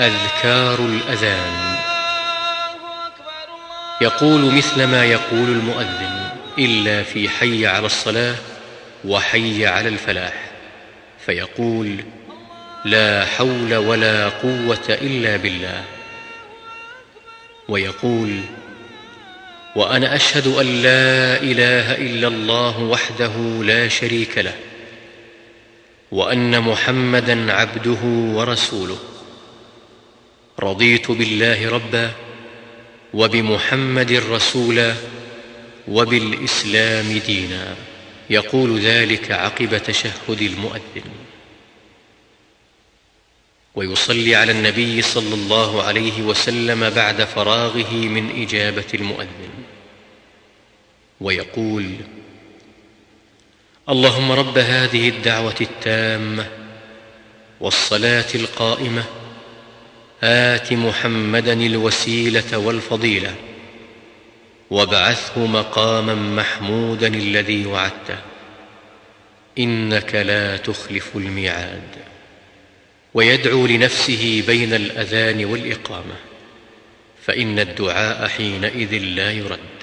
أذكار الأذان. يقول مثل ما يقول المؤذن إلا في حي على الصلاة وحي على الفلاح. فيقول لا حول ولا قوة إلا بالله. ويقول وأنا أشهد أن لا إله إلا الله وحده لا شريك له وأن محمدا عبده ورسوله. رضيت بالله ربا وبمحمد رسولا وبالإسلام دينا. يقول ذلك عقب تشهد المؤذن. ويصلي على النبي صلى الله عليه وسلم بعد فراغه من إجابة المؤذن. ويقول اللهم رب هذه الدعوة التامة والصلاة القائمة آت محمدا الوسيلة والفضيلة وابعثه مقاما محمودا الذي وعدته. إنك لا تخلف الميعاد. ويدعو لنفسه بين الأذان والإقامة فإن الدعاء حينئذ لا يرد.